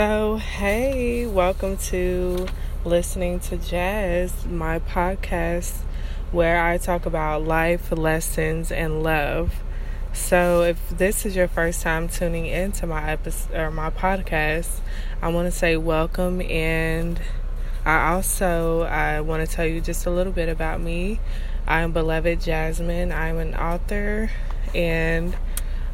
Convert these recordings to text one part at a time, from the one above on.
So, hey, welcome to Listening to Jazz, my podcast where I talk about life lessons and love. So, if this is your first time tuning into my episode or my podcast, I want to say welcome and I also I want to tell you just a little bit about me. I'm beloved Jasmine. I'm an author and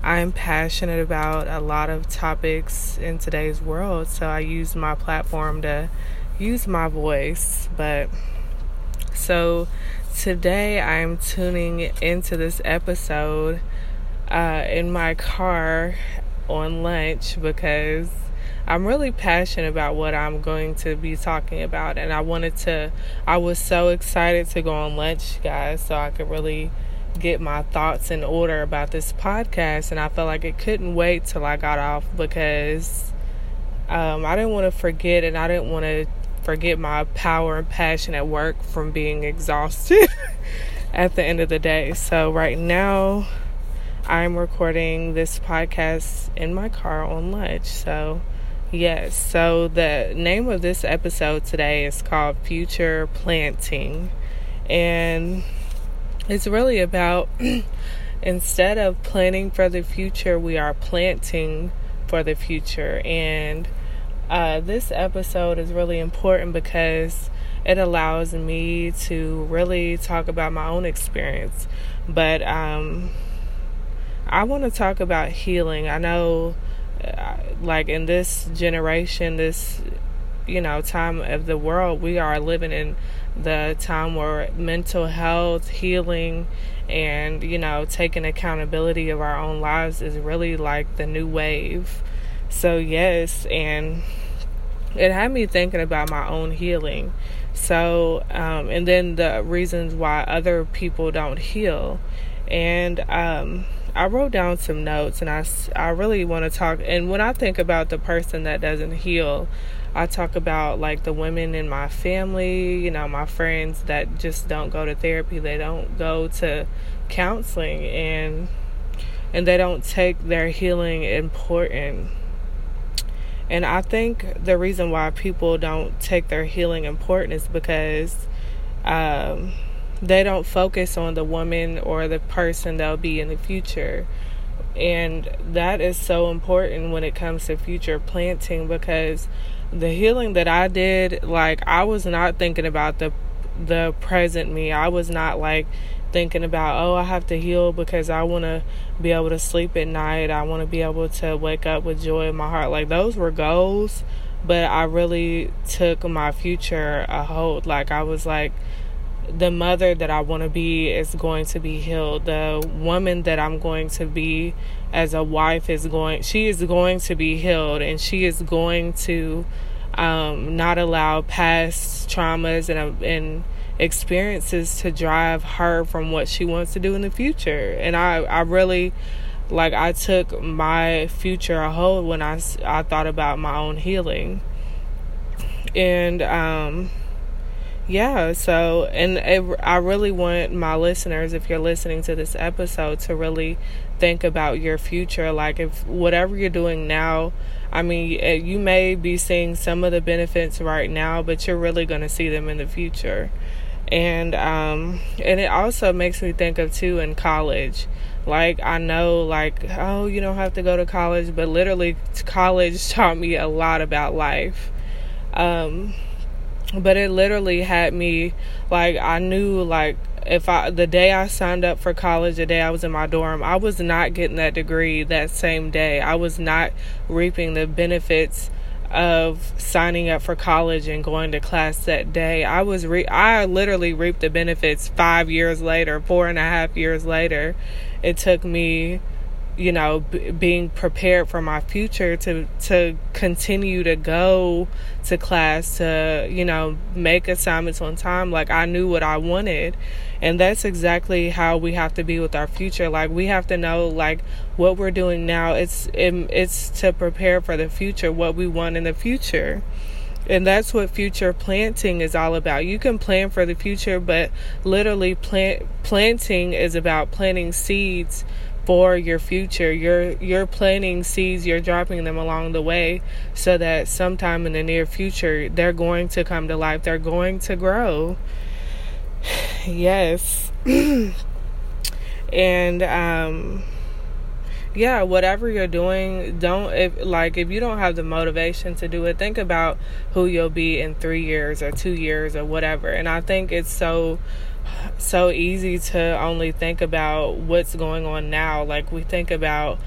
I'm passionate about a lot of topics in today's world, so I use my platform to use my voice. But so today I'm tuning into this episode uh, in my car on lunch because I'm really passionate about what I'm going to be talking about, and I wanted to. I was so excited to go on lunch, guys, so I could really get my thoughts in order about this podcast, and I felt like it couldn't wait till I got off because um, I didn't want to forget, and I didn't want to forget my power and passion at work from being exhausted at the end of the day. So, right now, I'm recording this podcast in my car on lunch. So, yes. So, the name of this episode today is called Future Planting. And it's really about instead of planning for the future, we are planting for the future. And uh, this episode is really important because it allows me to really talk about my own experience. But um, I want to talk about healing. I know, uh, like in this generation, this you know time of the world, we are living in the time where mental health, healing, and you know taking accountability of our own lives is really like the new wave. So yes, and it had me thinking about my own healing. So, um, and then the reasons why other people don't heal. And um, I wrote down some notes, and I, I really want to talk. And when I think about the person that doesn't heal, I talk about like the women in my family, you know, my friends that just don't go to therapy, they don't go to counseling, and and they don't take their healing important and I think the reason why people don't take their healing important is because um, they don't focus on the woman or the person they'll be in the future. And that is so important when it comes to future planting because the healing that I did, like I was not thinking about the the present me. I was not like thinking about, oh, I have to heal because I want to be able to sleep at night. I want to be able to wake up with joy in my heart. Like those were goals, but I really took my future a hold. Like I was like, the mother that I want to be is going to be healed. The woman that I'm going to be as a wife is going, she is going to be healed and she is going to um, not allow past traumas and, and experiences to drive her from what she wants to do in the future. And I, I really, like, I took my future a hold when I, I thought about my own healing. And, um, yeah, so, and it, I really want my listeners, if you're listening to this episode, to really think about your future. Like, if whatever you're doing now, I mean, eh, you may be seeing some of the benefits right now, but you're really going to see them in the future. And um and it also makes me think of too in college. Like i know like oh you don't have to go to college but literally college taught me a lot about life. Um but it literally had me like i knew like if i the day i signed up for college the day i was in my dorm i was not getting that degree that same day i was not reaping the benefits of signing up for college and going to class that day. I was re- I literally reaped the benefits five years later, four and a half years later. It took me, you know, b- being prepared for my future to to continue to go to class to you know make assignments on time. Like I knew what I wanted, and that's exactly how we have to be with our future. Like we have to know like what we're doing now. It's it, it's to prepare for the future what we want in the future. And that's what future planting is all about. You can plan for the future but literally plant planting is about planting seeds for your future. You're you're planting seeds, you're dropping them along the way so that sometime in the near future they're going to come to life. They're going to grow. Yes. and um yeah, whatever you're doing, don't if like if you don't have the motivation to do it, think about who you'll be in 3 years or 2 years or whatever. And I think it's so so easy to only think about what's going on now. Like we think about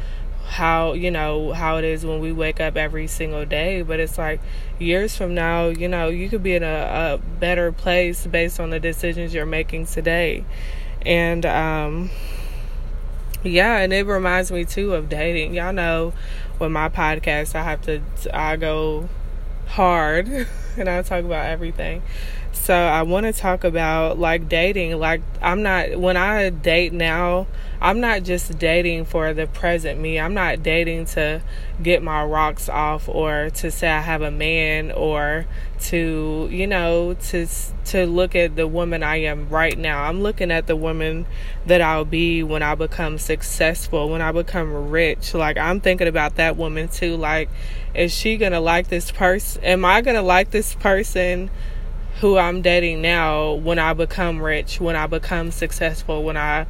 how, you know, how it is when we wake up every single day, but it's like years from now, you know, you could be in a, a better place based on the decisions you're making today. And um yeah, and it reminds me too of dating. Y'all know with my podcast, I have to, I go hard and I talk about everything. So I want to talk about like dating. Like, I'm not, when I date now, I'm not just dating for the present me. I'm not dating to get my rocks off or to say I have a man or to, you know, to to look at the woman I am right now. I'm looking at the woman that I'll be when I become successful, when I become rich. Like I'm thinking about that woman too. Like is she going to like this person? Am I going to like this person? Who I'm dating now when I become rich, when I become successful, when I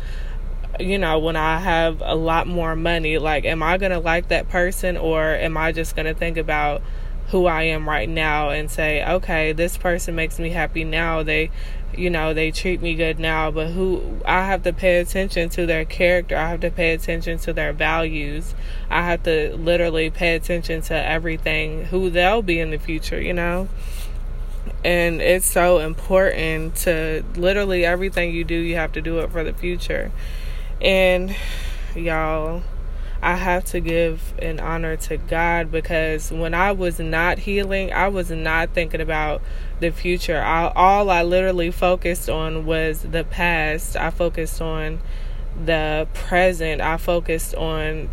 you know, when I have a lot more money, like, am I going to like that person or am I just going to think about who I am right now and say, okay, this person makes me happy now. They, you know, they treat me good now, but who I have to pay attention to their character. I have to pay attention to their values. I have to literally pay attention to everything, who they'll be in the future, you know? And it's so important to literally everything you do, you have to do it for the future. And y'all, I have to give an honor to God because when I was not healing, I was not thinking about the future. I, all I literally focused on was the past. I focused on the present. I focused on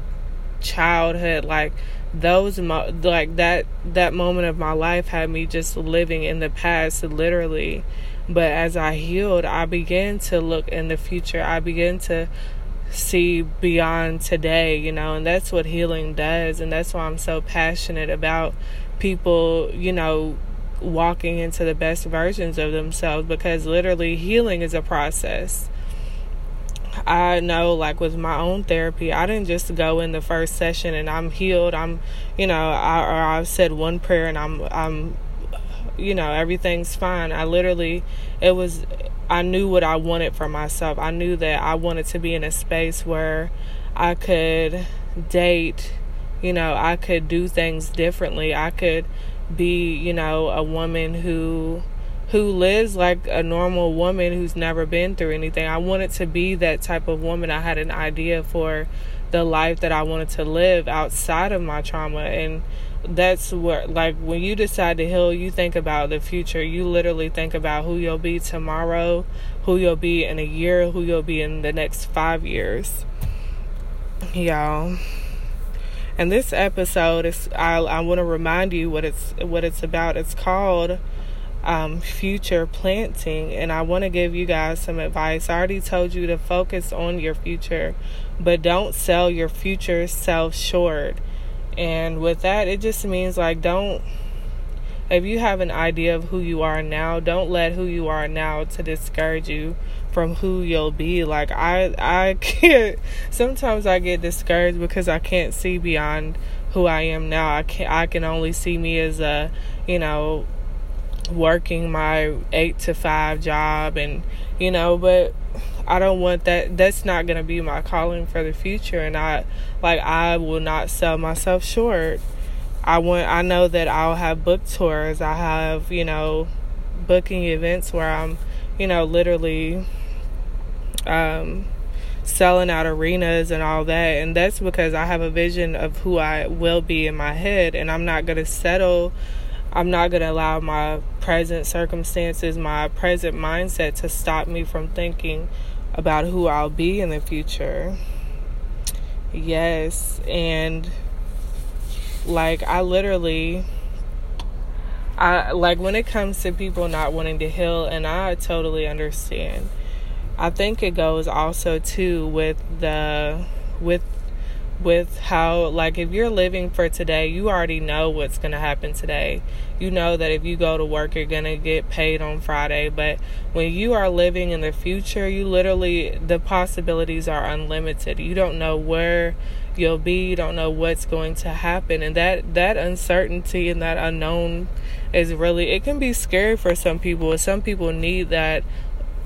childhood like those mo- like that that moment of my life had me just living in the past literally but as I healed I began to look in the future I began to see beyond today, you know, and that's what healing does. And that's why I'm so passionate about people, you know, walking into the best versions of themselves because literally healing is a process. I know, like with my own therapy, I didn't just go in the first session and I'm healed. I'm, you know, I, or I've said one prayer and I'm, I'm, you know, everything's fine. I literally, it was I knew what I wanted for myself. I knew that I wanted to be in a space where I could date, you know, I could do things differently. I could be, you know, a woman who who lives like a normal woman who's never been through anything. I wanted to be that type of woman. I had an idea for the life that I wanted to live outside of my trauma. And that's what like when you decide to heal you think about the future. You literally think about who you'll be tomorrow who you'll be in a year who you'll be in the next five years. Y'all. And this episode is i, I want to remind you what it's what it's about. It's called um, future planting and i want to give you guys some advice i already told you to focus on your future but don't sell your future self short and with that, it just means like don't if you have an idea of who you are now, don't let who you are now to discourage you from who you'll be. Like I I can't sometimes I get discouraged because I can't see beyond who I am now. I can I can only see me as a, you know, working my 8 to 5 job and you know, but I don't want that that's not going to be my calling for the future and I like I will not sell myself short. I want I know that I'll have book tours. I have, you know, booking events where I'm, you know, literally um selling out arenas and all that and that's because I have a vision of who I will be in my head and I'm not going to settle I'm not going to allow my present circumstances, my present mindset to stop me from thinking about who I'll be in the future. Yes, and like I literally I like when it comes to people not wanting to heal and I totally understand. I think it goes also too with the with with how like if you're living for today you already know what's going to happen today. You know that if you go to work you're going to get paid on friday. But when you are living in the future you literally the possibilities are unlimited. You don't know where you'll be. You don't know what's going to happen. And that that uncertainty and that unknown is really it can be scary for some people. Some people need that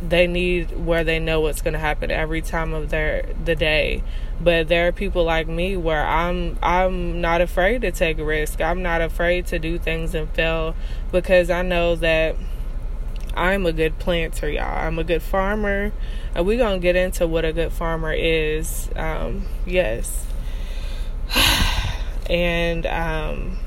they need where they know what's going to happen every time of their the day. But there are people like me where i'm i'm not afraid to take a risk. I'm not afraid to do things and fail because i know that i'm a good planter y'all. I'm a good farmer. And we're gonna get into what a good farmer is um, yes. And um,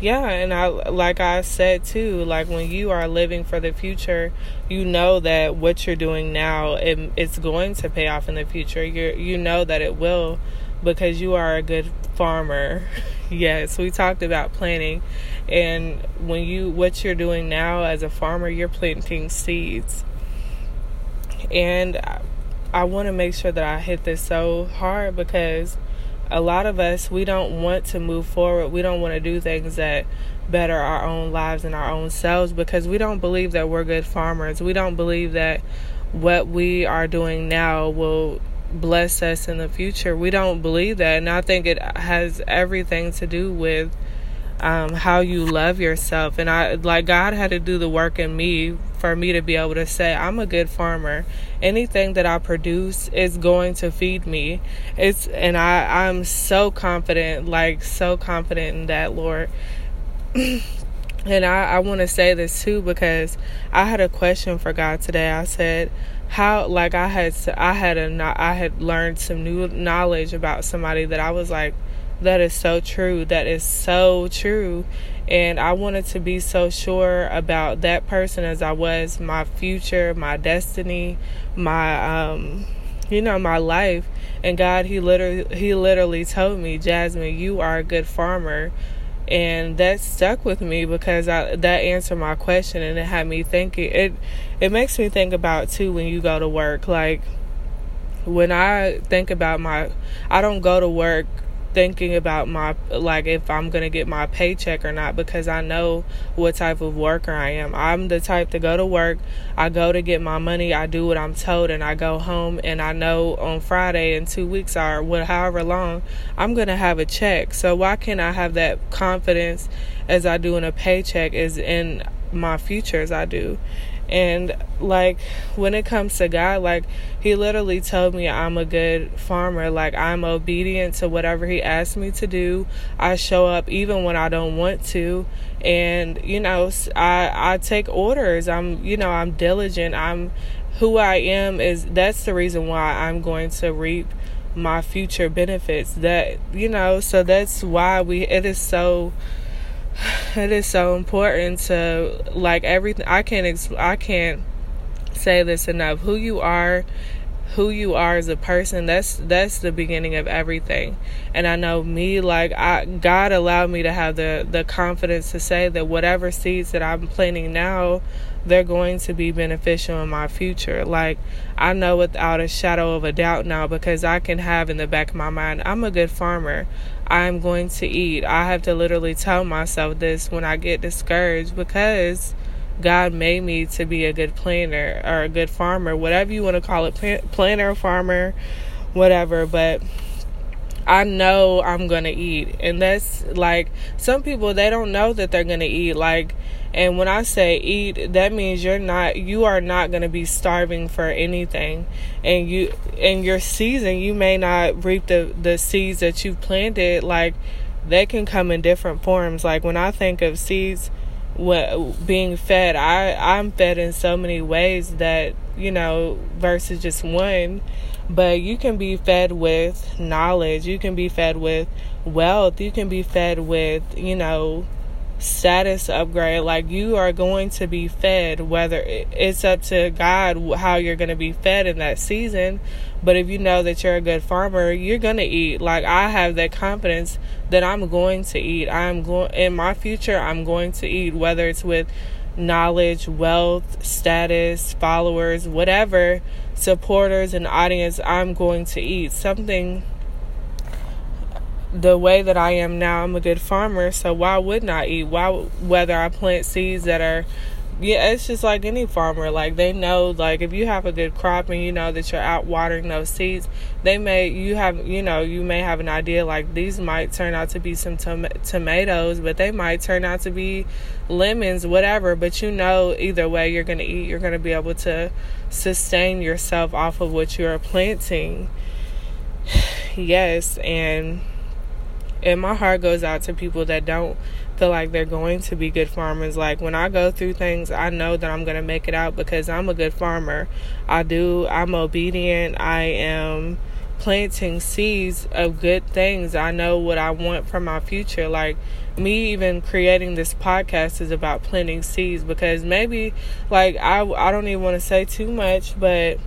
yeah and i like i said too like when you are living for the future you know that what you're doing now it, it's going to pay off in the future. You you know that it will because you are a good farmer. Yes we talked about planting and when you what you're doing now as a farmer you're planting seeds. And i, I want to make sure that i hit this so hard because a lot of us we don't want to move forward we don't want to do things that better our own lives and our own selves because we don't believe that we're good farmers we don't believe that what we are doing now will bless us in the future we don't believe that and i think it has everything to do with um, how you love yourself. And I like God had to do the work in me for me to be able to say I'm a good farmer. Anything that I produce is going to feed me. It's and I I'm so confident, like so confident in that, Lord. and I I want to say this too because I had a question for God today. I said how like I had I had a I had learned some new knowledge about somebody that I was like that is so true. That is so true. And I wanted to be so sure about that person as I was my future, my destiny, my um you know, my life. And God he literally he literally told me, "Jasmine, you are a good farmer." And that stuck with me because I, that answered my question and it had me thinking it it makes me think about too when you go to work like when I think about my I don't go to work thinking about my like if I'm gonna get my paycheck or not because I know what type of worker I am. I'm the type to go to work, I go to get my money, I do what I'm told, and I go home and I know on Friday in two weeks or what however long I'm gonna have a check. So why can't I have that confidence as I do in a paycheck is in my future as I do? And like when it comes to God, like he literally told me I'm a good farmer. Like I'm obedient to whatever he asked me to do. I show up even when I don't want to. And you know, I I take orders. I'm you know, I'm diligent. I'm who I am is that's the reason why I'm going to reap my future benefits. That you know, so that's why we it is so it is so important to like everything i can't i can't say this enough. Who you are who you are as a person that's that's the beginning of everything. And i know me like i god allowed me to have the the confidence to say that whatever seeds that i'm planting now they're going to be beneficial in my future. Like i know without a shadow of a doubt now because i can have in the back of my mind i'm a good farmer i'm going to eat i have to literally tell myself this when i get discouraged because God made me to be a good planner or a good farmer, whatever you want to call it, planner, farmer, whatever. But I know I'm gonna eat, and that's like some people they don't know that they're gonna eat. Like, and when I say eat, that means you're not, you are not gonna be starving for anything, and you in your season you may not reap the the seeds that you've planted. Like, they can come in different forms. Like when I think of seeds what being fed i i'm fed in so many ways that you know versus just one but you can be fed with knowledge. You can be fed with wealth. You can be fed with you know status upgrade. Like you are going to be fed whether it's up to god how you're going to be fed in that season. But if you know that you're a good farmer you're going to eat. Like i have that confidence that i'm going to eat. I'm going in my future i'm going to eat whether it's with knowledge, wealth, status, followers, whatever, supporters and audience I'm going to eat. Something the way that I am now, I'm a good farmer, so why wouldn't I eat? Why whether I plant seeds that are yeah, it's just like any farmer. Like they know, like if you have a good crop and you know that you're out watering those seeds, they may you have you know you may have an idea like these might turn out to be some tom- tomatoes, but they might turn out to be lemons, whatever. But you know, either way, you're gonna eat. You're gonna be able to sustain yourself off of what you're planting. yes, and and my heart goes out to people that don't feel like they're going to be good farmers. Like when I go through things, I know that I'm going to make it out because I'm a good farmer. I do, I'm obedient. I am planting seeds of good things. I know what I want for my future. Like me even creating this podcast is about planting seeds because maybe like I I don't even want to say too much, but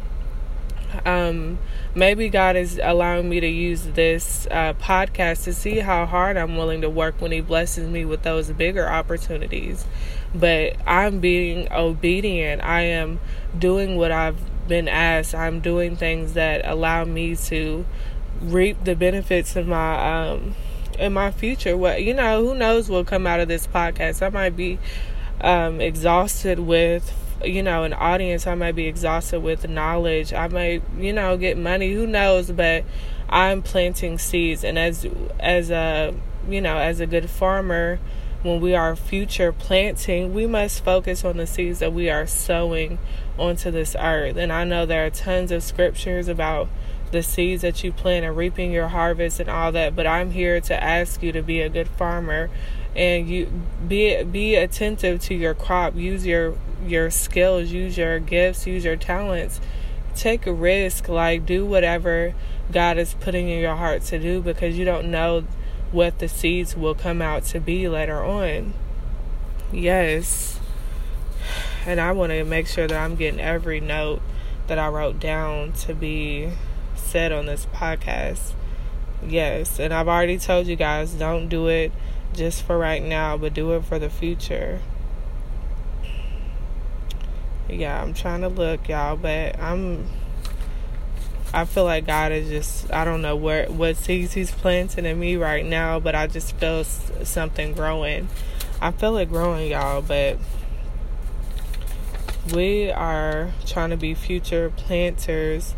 um maybe God is allowing me to use this uh, podcast to see how hard I'm willing to work when He blesses me with those bigger opportunities. But I'm being obedient. I am doing what I've been asked. I'm doing things that allow me to reap the benefits of my um in my future. What you know, who knows what will come out of this podcast? I might be um exhausted with you know an audience i might be exhausted with knowledge. I might you know get money who knows? But i'm planting seeds. And as as a you know as a good farmer when we are future planting we must focus on the seeds that we are sowing onto this earth. And i know there are tons of scriptures about the seeds that you plant and reaping your harvest and all that but i'm here to ask you to be a good farmer and you be be attentive to your crop. Use your your skills use your gifts use your talents. Take a risk like do whatever god is putting in your heart to do because you don't know what the seeds will come out to be later on. Yes. And i want to make sure that i'm getting every note that i wrote down to be said on this podcast. Yes and i've already told you guys don't do it just for right now, but do it for the future. Yeah, I'm trying to look, y'all, but I'm. I feel like God is just. I don't know where what seeds He's planting in me right now, but I just feel something growing. I feel it growing, y'all, but we are trying to be future planters.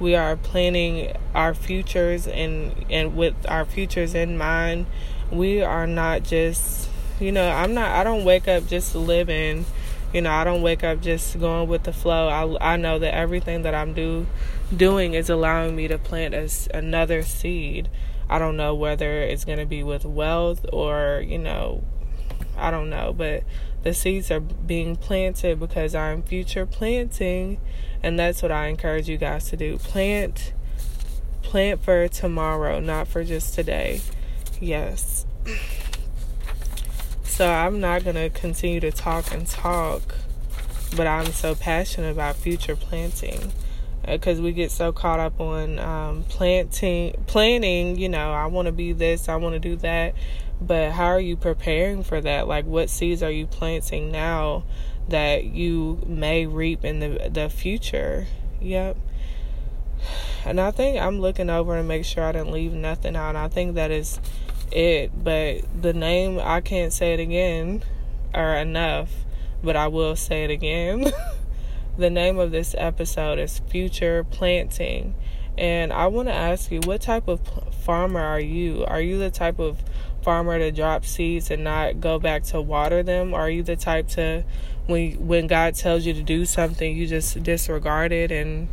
We are planning our futures and and with our futures in mind. We are not just you know i'm not i don't wake up just living. You know i don't wake up just going with the flow. I, I know that everything that i'm do doing is allowing me to plant as another seed. I don't know whether it's going to be with wealth or you know i don't know but the seeds are being planted because i'm future planting and that's what i encourage you guys to do plant plant for tomorrow not for just today Yes. So I'm not going to continue to talk and talk, but I'm so passionate about future planting because uh, we get so caught up on um, planting, planning. You know, I want to be this, I want to do that, but how are you preparing for that? Like, what seeds are you planting now that you may reap in the the future? Yep. And I think I'm looking over and make sure I didn't leave nothing out. I think that is it, but the name I can't say it again or enough, but I will say it again. the name of this episode is Future Planting. And I want to ask you, what type of farmer are you? Are you the type of farmer to drop seeds and not go back to water them? Are you the type to, when when God tells you to do something, you just disregard it and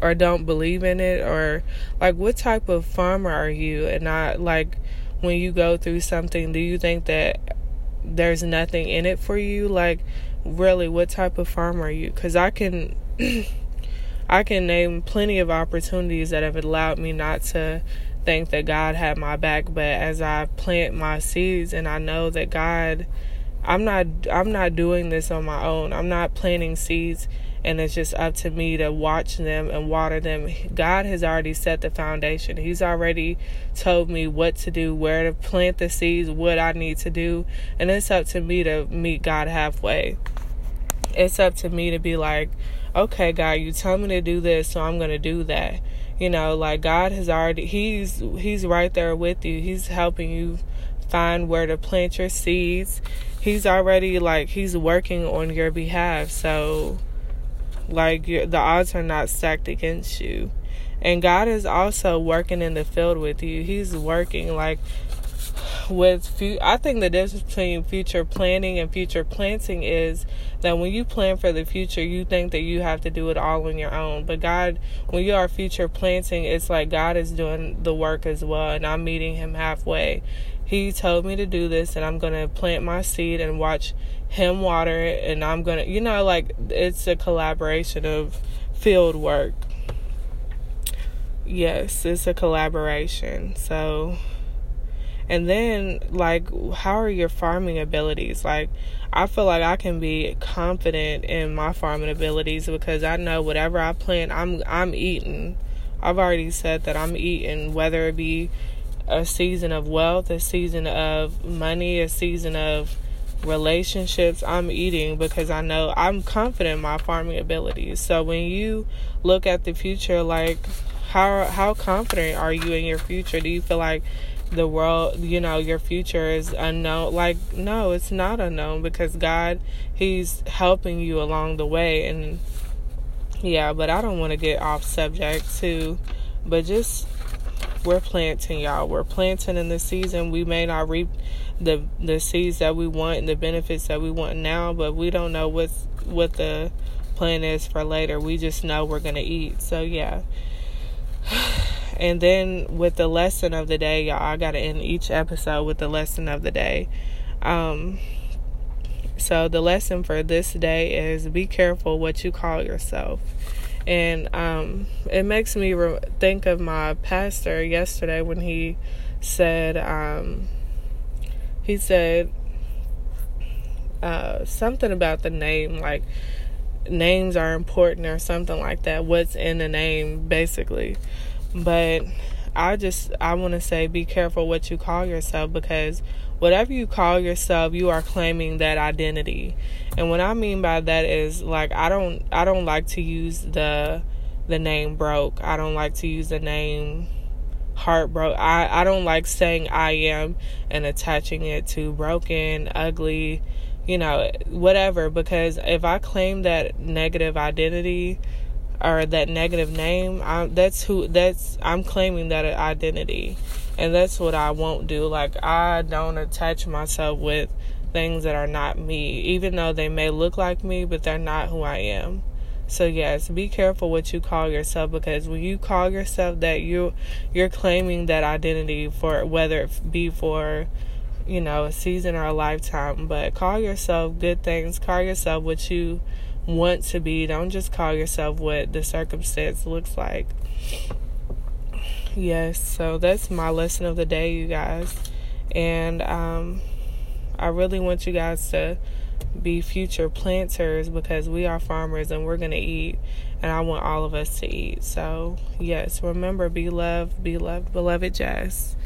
or don't believe in it? Or like, what type of farmer are you? And not like when you go through something, do you think that there's nothing in it for you? Like, really, what type of farmer are you? Because I can. I can name plenty of opportunities that have allowed me not to think that God had my back, but as I plant my seeds and I know that God I'm not I'm not doing this on my own. I'm not planting seeds and it's just up to me to watch them and water them. God has already set the foundation. He's already told me what to do, where to plant the seeds, what I need to do, and it's up to me to meet God halfway. It's up to me to be like, okay, God, you tell me to do this, so I'm going to do that. You know, like God has already he's he's right there with you. He's helping you find where to plant your seeds. He's already like he's working on your behalf. So like the odds are not stacked against you. And God is also working in the field with you. He's working like with I think the difference between future planning and future planting is that when you plan for the future, you think that you have to do it all on your own. But God, when you are future planting, it's like God is doing the work as well, and I'm meeting Him halfway. He told me to do this, and I'm going to plant my seed and watch Him water it, and I'm going to, you know, like it's a collaboration of field work. Yes, it's a collaboration. So, and then, like, how are your farming abilities? Like, I feel like I can be confident in my farming abilities because I know whatever I plant, I'm I'm eating. I've already said that I'm eating, whether it be a season of wealth, a season of money, a season of relationships. I'm eating because I know I'm confident in my farming abilities. So when you look at the future, like how how confident are you in your future? Do you feel like the world, you know, your future is unknown. Like, no, it's not unknown because God, He's helping you along the way. And yeah, but I don't want to get off subject too. But just, we're planting, y'all. We're planting in the season. We may not reap the the seeds that we want and the benefits that we want now, but we don't know what's what the plan is for later. We just know we're gonna eat. So yeah. And then with the lesson of the day, y'all, I gotta end each episode with the lesson of the day. Um, so the lesson for this day is be careful what you call yourself. And um, it makes me re- think of my pastor yesterday when he said, um, he said uh, something about the name, like names are important or something like that. What's in the name, basically. But I just I want to say be careful what you call yourself because whatever you call yourself, you are claiming that identity. And what I mean by that is like I don't I don't like to use the the name broke. I don't like to use the name heartbroken. I I don't like saying I am and attaching it to broken, ugly, you know, whatever because if I claim that negative identity or that negative name I, that's who that's i'm claiming that identity. And that's what i won't do. Like i don't attach myself with things that are not me even though they may look like me but they're not who i am. So yes be careful what you call yourself because when you call yourself that you you're claiming that identity for whether it be for you know a season or a lifetime. But call yourself good things. Call yourself what you want to be. Don't just call yourself what the circumstance looks like. Yes, so that's my lesson of the day, you guys. And um, I really want you guys to be future planters because we are farmers and we're going to eat. And I want all of us to eat. So, yes, remember be loved, be loved, beloved Jazz.